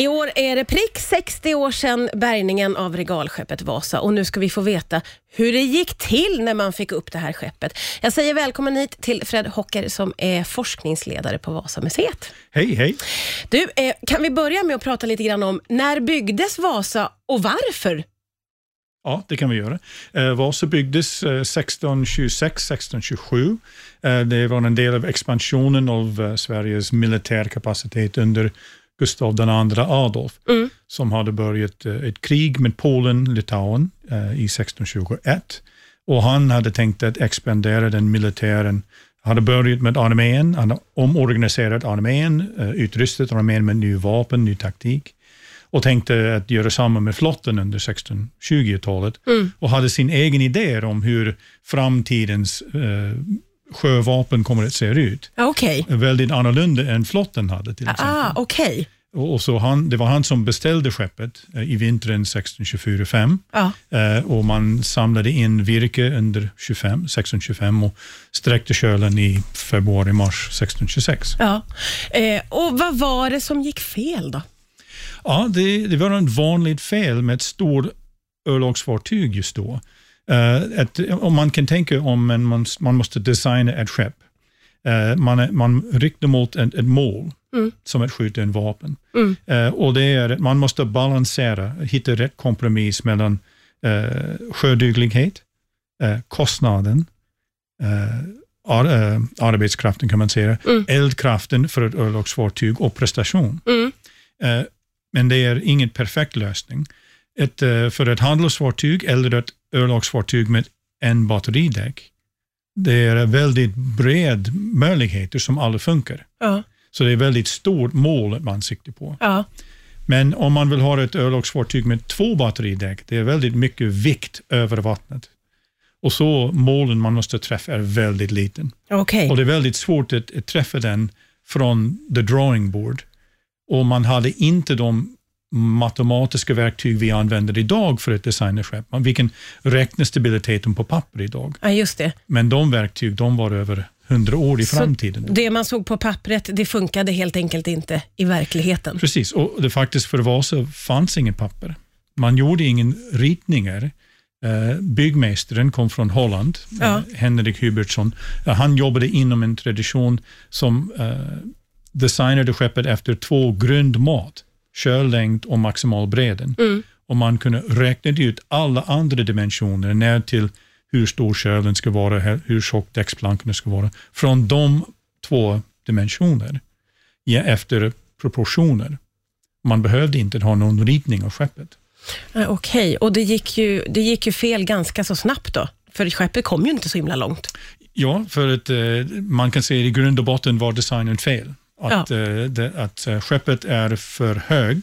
I år är det prick 60 år sedan bärgningen av regalskeppet Vasa och nu ska vi få veta hur det gick till när man fick upp det här skeppet. Jag säger välkommen hit till Fred Hocker som är forskningsledare på Vasamuseet. Hej, hej. Du, eh, kan vi börja med att prata lite grann om när byggdes Vasa och varför? Ja, det kan vi göra. Eh, Vasa byggdes eh, 1626-1627. Eh, det var en del av expansionen av Sveriges militärkapacitet under Gustav II Adolf, Mm. som hade börjat eh, ett krig med Polen, Litauen eh, i 1621. Och han hade tänkt att expandera den militären. Han hade börjat med armén, han hade omorganiserat armén, eh, utrustat armén med ny vapen, ny taktik och tänkte att göra samma med flotten under 1620-talet Mm. och hade sin egen idé om hur framtidens eh, sjövapen kommer att se ut. Okej. Väldigt annorlunda än flotten hade till exempel. Ah, okej. Och, så han, det var han som beställde skeppet eh, i vintern 1624-5 Ja. eh, och man samlade in virke under 25, 1625 och sträckte kölen i februari-mars 1626. Ja. Eh, och vad var det som gick fel då? Ja, det, det var en vanligt fel med ett stort örlogsfartyg just då. Eh, ett, om man kan tänka om en, man, man måste designa ett skepp. Eh, man, man riktar mot ett, ett mål, Mm. som att skjuta en vapen. Mm. Eh, och det är, att man måste balansera, hitta rätt kompromiss mellan eh, sjöduglighet, eh, kostnaden, eh, ar, eh, arbetskraften kan man säga, Mm. eldkraften för ett örlogsfartyg och prestation. Mm. Men det är ingen perfekt lösning. Ett, eh, för ett handelsfartyg eller ett örlogsfartyg med en batteridäck, det är väldigt bred möjligheter som alla funkar. Ja. Så det är väldigt stort mål man siktar på. Ja. Men om man vill ha ett örlogsfartyg med två batteridäck, det är väldigt mycket vikt över vattnet. Och så målen man måste träffa är väldigt liten. Okej. Och det är väldigt svårt att, att träffa den från the drawing board. Och man hade inte de matematiska verktyg vi använder idag för att designa skepp. Man- Vi kan räkna stabiliteten på papper idag, Ja, just det. men de verktyg de var över hundra år i Så framtiden. då. Det man såg på pappret, det funkade helt enkelt inte i verkligheten. Precis, och det faktiskt för Vasa fanns ingen papper. Man gjorde ingen ritningar. Eh, byggmästaren kom från Holland, Ja. eh, Henrik Hubertsson. Eh, han jobbade inom en tradition som designade skeppet efter två grundmått, körlängd och maximal bredden. Mm. Och man kunde räkna ut alla andra dimensioner ner till hur stor kölen ska vara, hur- tjock däcksplankorna ska vara, från de två dimensioner ja, efter proportioner. Man behövde inte ha någon ritning av skeppet. Ja, Okej, och det gick, ju, det gick ju fel ganska så snabbt då? För skeppet kom ju inte så himla långt. Ja, för att eh, man kan säga i grund och botten var designen fel. Att, eh, det, att eh, skeppet är för hög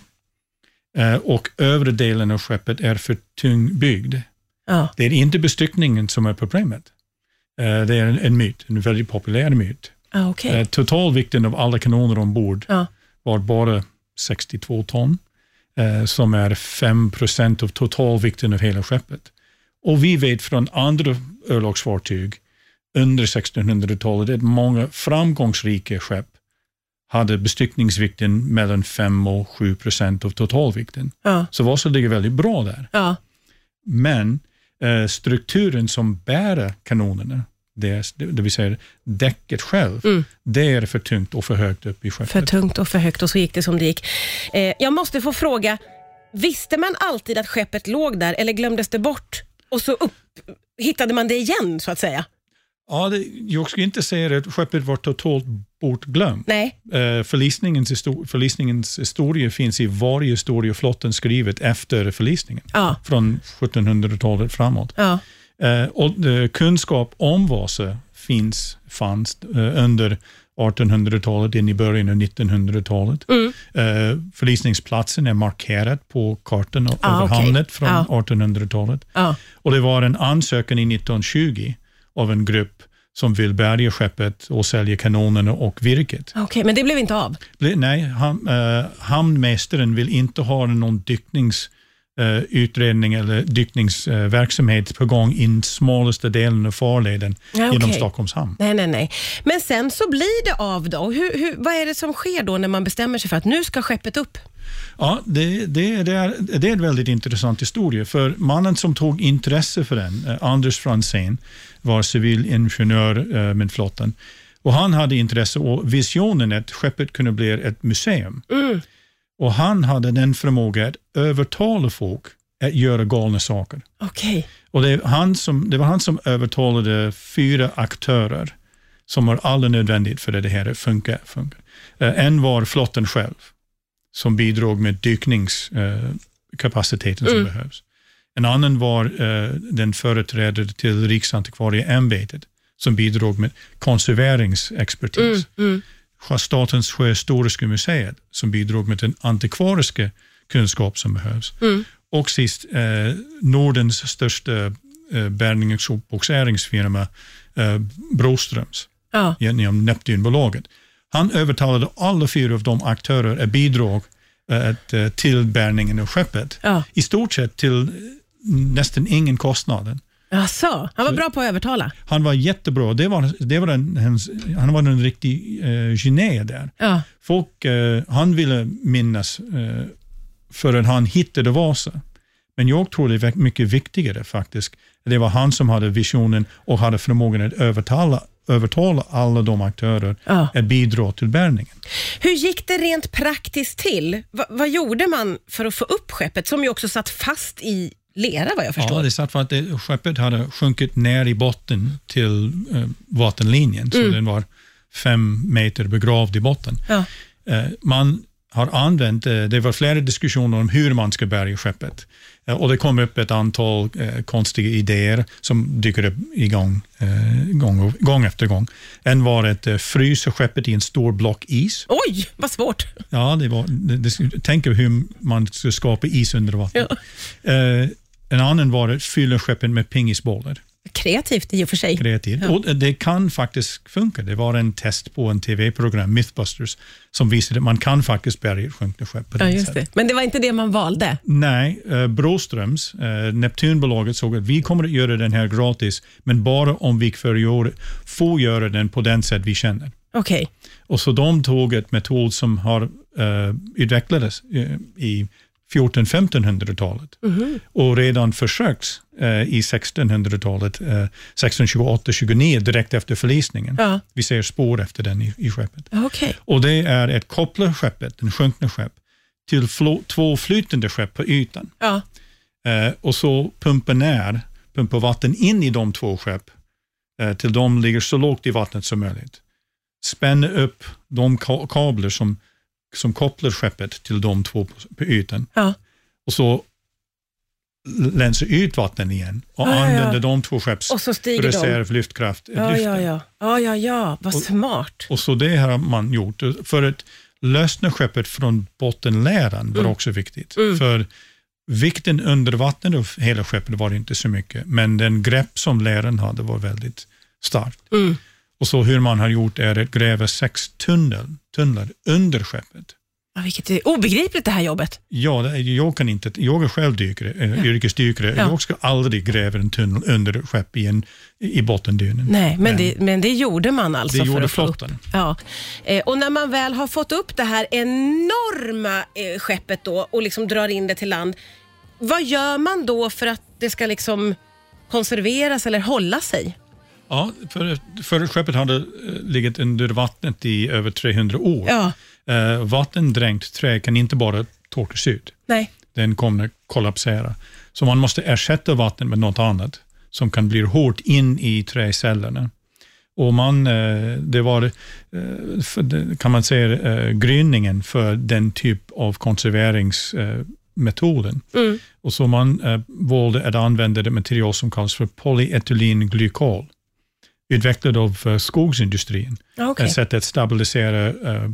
eh, och övre delen av skeppet är för tungbyggd. Ja. Det är inte bestyckningen som är problemet. Det är en, en myt, en väldigt populär myt. Ja, Okej. Eh, totalvikten av alla kanoner ombord Ja. var bara 62 ton, som är 5 procent av totalvikten av hela skeppet. Och vi vet från andra örlogsfartyg under 1600-talet att många framgångsrika skepp hade bestyckningsvikten mellan 5 och 7 procent av totalvikten. Ja. Så Vasa ligger väldigt bra där. Ja. Men eh, strukturen som bär kanonerna, det, det vill säga däcket själv, Mm. det är för tungt och för högt upp i skeppet. För tungt och för högt och så gick det som det gick. Eh, jag måste få fråga, visste man alltid att skeppet låg där eller glömdes det bort och så upp, hittade man det igen så att säga? Ja, det, jag skulle inte säga att skeppet var totalt bortglömt. Nej. Eh, förlisningens, histor- förlisningens historia finns i varje historieflotten skrivet efter förlisningen, Ja. från 1700-talet framåt. Ja. Eh, och eh, kunskap om Vasa finns, fanns eh, under 1800-talet in i början av 1900-talet. Mm. Förlisningsplatsen är markerad på kartan Ah, över okej. hamnet från Ja. 1800-talet. Ja. Och det var en ansökan i 1920 av en grupp som vill bärga skeppet och sälja kanonerna och virket. Okej, men det blev inte av? Nej, ham, eh, hamnmästaren vill inte ha någon eh, utredning eller dykningsverksamhet på gång i den smalaste delen av farleden Ja, genom. Stockholms hamn. Nej, nej, nej. Men sen så blir det av då. Hur, hur, vad är det som sker då när man bestämmer sig för att nu ska skeppet upp? Ja, det, det, det, är, det är en väldigt intressant historia. För mannen som tog intresse för den, eh, Anders Franzén, var civilingenjör eh, med flottan. Och Han hade intresse och visionen att skeppet kunde bli ett museum. Och Han hade den förmåga att övertala folk att göra galna saker. Okej. Och det, han som, det var han som övertalade fyra aktörer som var alla nödvändigt för att det här funkar. funkar. Eh, en var flotten själv, som bidrog med dykningskapaciteten som behövs. En annan var eh, den företrädare till Riksantikvarieämbetet som bidrog med konserveringsexpertis. Statens sjöhistoriska museet som bidrog med den antikvariska kunskap som behövs. Och sist, eh, Nordens största eh, bärgnings och bogseringsfirma, eh, Broströms, Ja. genom Neptunbolaget. Han övertalade alla fyra av de aktörer att bidra eh, eh, till bärgningen av skeppet. Ja. I stort sett till eh, nästan ingen kostnad. Jaså, han var bra på att övertala. Han var jättebra. Det var, det var en, hans, han var en riktig eh, geni där. Ja. Folk, eh, han ville minnas eh, förrän han hittade Vasa. Men jag tror det är mycket viktigare faktiskt. Det var han som hade visionen och hade förmågan att övertala, övertala alla de aktörer Ja. att bidra till bärgningen. Hur gick det rent praktiskt till? Va, vad gjorde man för att få upp skeppet som ju också satt fast i lera vad jag förstår? Ja, det satt för att det, skeppet hade sjunkit ner i botten till eh, vattenlinjen, så den var fem meter begravd i botten. Ja. Eh, man har använt, eh, det var flera diskussioner om hur man ska bärga skeppet. Eh, och det kom upp ett antal eh, konstiga idéer som dyker upp igång, eh, gång, gång efter gång. En var att frysa skeppet i en stor block is. Oj, vad svårt. Ja, det var, det, det, tänk hur man ska skapa is under vatten. Eh, den andra var att fylla skeppen med pingisbollar. Kreativt i och för sig. Kreativt. Ja. Och det kan faktiskt funka. Det var en test på en tv-program, Mythbusters, som visade att man kan faktiskt bärga ett sjunkna skepp. På ja, just det. Men det var inte det man valde? Nej, eh, Bråströms, eh, Neptunbolaget, såg att vi kommer att göra den här gratis, men bara om vi för år får göra den på den sätt vi känner. Okej. Okay. Så de tog ett metod som har eh, utvecklades eh, i 1400-1500-talet mm. och redan försökt eh, i 1600-talet, eh, 1628-1629, direkt efter förlisningen. Ja. Vi ser spår efter den i, i skeppet. Okay. Och Det är ett koppla skeppet, den sjunkna skepp, till två flytande skepp på ytan. Ja. Eh, och så pumpar ner, pumpar vatten in i de två skepp, eh, till de ligger så lågt i vattnet som möjligt. Spänn upp de kablar som som kopplar skeppet till de två på, på ytan Ja. och så länsa ut vatten igen och Ja, ja, ja. de två skepps Och så stiger reservlyftkraft. Ja, lyften. ja, ja. Ja, ja, ja. Vad smart. Och så det har man gjort. För att lösna skeppet från bottenläran var Mm. också viktigt. För vikten under vattnet av hela skeppet var inte så mycket, men den grepp som läran hade var väldigt starkt. Mm. Och så hur man har gjort är att gräva sex tunnel, tunnlar under skeppet. Ja, vilket är obegripligt det här jobbet. Ja, det jag kan inte, jag är själv dykare, äh, yrkesdykare. Ja. Jag ska aldrig gräva en tunnel under skepp i, en, i bottendynen. Nej, men, det, men det gjorde man alltså. Det för gjorde att få upp- flottan. Ja. Eh, och när man väl har fått upp det här enorma eh, skeppet då och liksom drar in det till land, vad gör man då för att det ska liksom konserveras eller hålla sig? Ja, för, för skeppet hade eh, legat under vattnet i över 300 år. Ja, Eh, vattendränkt trä kan inte bara torkas ut. nej. Den kommer kollapsera. Så man måste ersätta vatten med något annat som kan bli hårt in i träcellerna. Och man, eh, det var, eh, kan man säga, gryningen för den typ av konserveringsmetoden. Mm. Och så man valde att använda det material som kallas för polyetylenglykol, utvecklad av eh, skogsindustrin. Ja, okej. Ett sätt att stabilisera eh,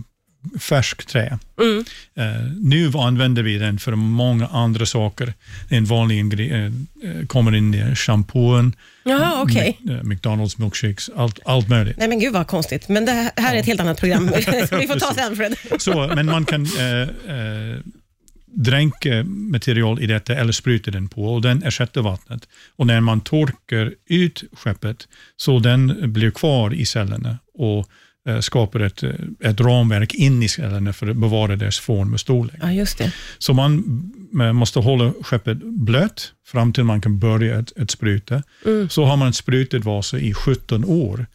färsk trä. Mm. Eh, nu använder vi den för många andra saker. En vanlig ingre- eh, kommer in i shampoon, Jaha, eh, McDonalds milkshakes, allt, allt möjligt. Nej men gud vad konstigt, men det här är ett helt annat program. vi får ta sen Fred. Så, men man kan, eh, eh, dränker material i detta eller sprutar den på och den ersätter vattnet. Och när man torkar ut skeppet så den blir kvar i cellerna och eh, skapar ett, ett ramverk in i cellerna för att bevara deras form och storlek. Ja, just det. Så man eh, måste hålla skeppet blött fram till man kan börja ett, ett spruta. Så har man sprutat Vasa i 17 år,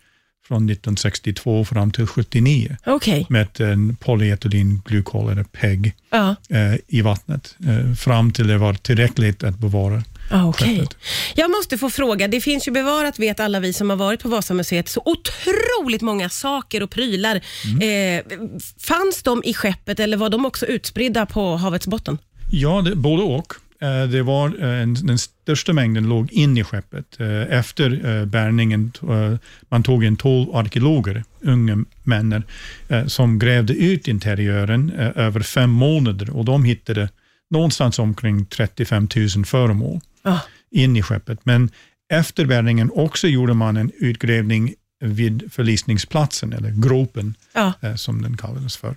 från 1962 fram till 79 Okej. med en polyetylenglykol, eller PEG, Ja. eh, i vattnet eh, fram till det var tillräckligt att bevara Ah, skeppet. Jag måste få fråga, det finns ju bevarat, vet alla vi som har varit på Vasamuseet, så otroligt många saker och prylar. Mm. Eh, fanns de i skeppet eller var de också utspridda på havets botten? Ja, det, både och. Eh, Det var, eh, en, den största mängden låg in i skeppet. Eh, Efter bärgningen man tog in 12 arkeologer, unga män, som grävde ut interiören över fem månader och de hittade någonstans omkring 35 000 föremål Ja. in i skeppet. Men efter bärgningen också gjorde man en utgrävning vid förlisningsplatsen, eller gropen, eh, som den kallades för.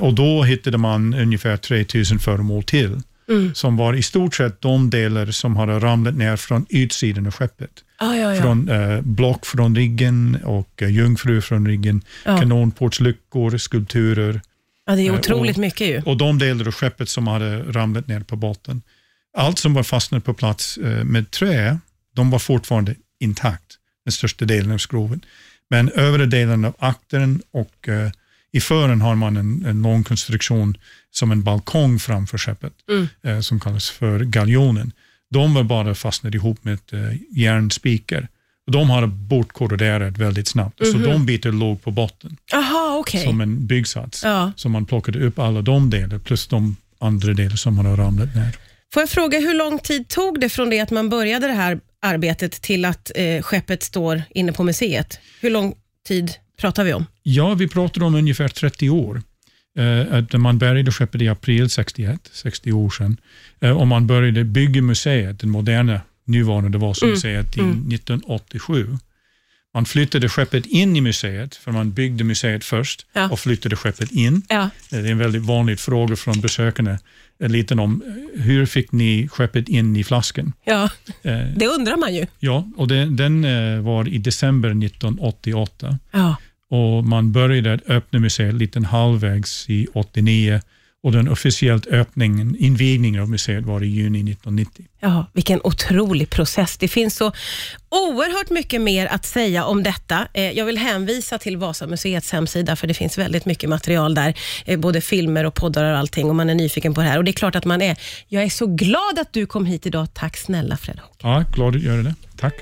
Och då hittade man ungefär 3000 föremål till, Mm. som var i stort sett de delar som hade ramlat ner från utsidan av skeppet. Ah, ja, ja. Från eh, block från riggen och eh, jungfru från riggen, Ja. kanonportsluckor, skulpturer ja, det är eh, otroligt och- mycket ju. och de delar av skeppet som hade ramlat ner på botten. Allt som var fastnat på plats eh, med trä, de var fortfarande intakt, den största delen av skrovet. Men övre delen av aktern och eh, i fören har man en, en lång konstruktion som en balkong framför skeppet, Mm. eh, som kallas för galjonen. De var bara fastnade ihop med eh, järnspikar. Och De hade bortkorroderat väldigt snabbt, så de bitar låg på botten Aha, okej. som en byggsats. Ja. Så man plockade upp alla de delar plus de andra delar som hade ramlat ner. Får jag fråga, hur lång tid tog det från det att man började det här arbetet till att eh, skeppet står inne på museet? Hur lång tid pratar vi om? Ja, vi pratar om ungefär 30 år. Eh, att man bärgade skeppet i april 61, 60 år sedan. Eh, och man började bygga museet, det moderna nuvarande Vasamuseet, i 1987. Man flyttade skeppet in i museet, för man byggde museet först Ja. och flyttade skeppet in. Ja. Eh, Det är en väldigt vanlig fråga från besökarna. En liten om eh, hur fick ni skeppet in i flaskan? ja, Eh, det undrar man ju. Ja, och den, den eh, var i december 1988 Ja. Och man började öppna museet lite halvvägs i 89 och den officiellt öppningen, invigningen av museet var i juni 1990. Ja, vilken otrolig process. Det finns så oerhört mycket mer att säga om detta. Eh, Jag vill hänvisa till Vasamuseets hemsida, för det finns väldigt mycket material där. eh, Både filmer och poddar och allting, och man är nyfiken på det här. Och Det är klart att man är. Jag är så glad att du kom hit idag. Tack snälla Fred Hock. Ja, glad att göra det. Tack.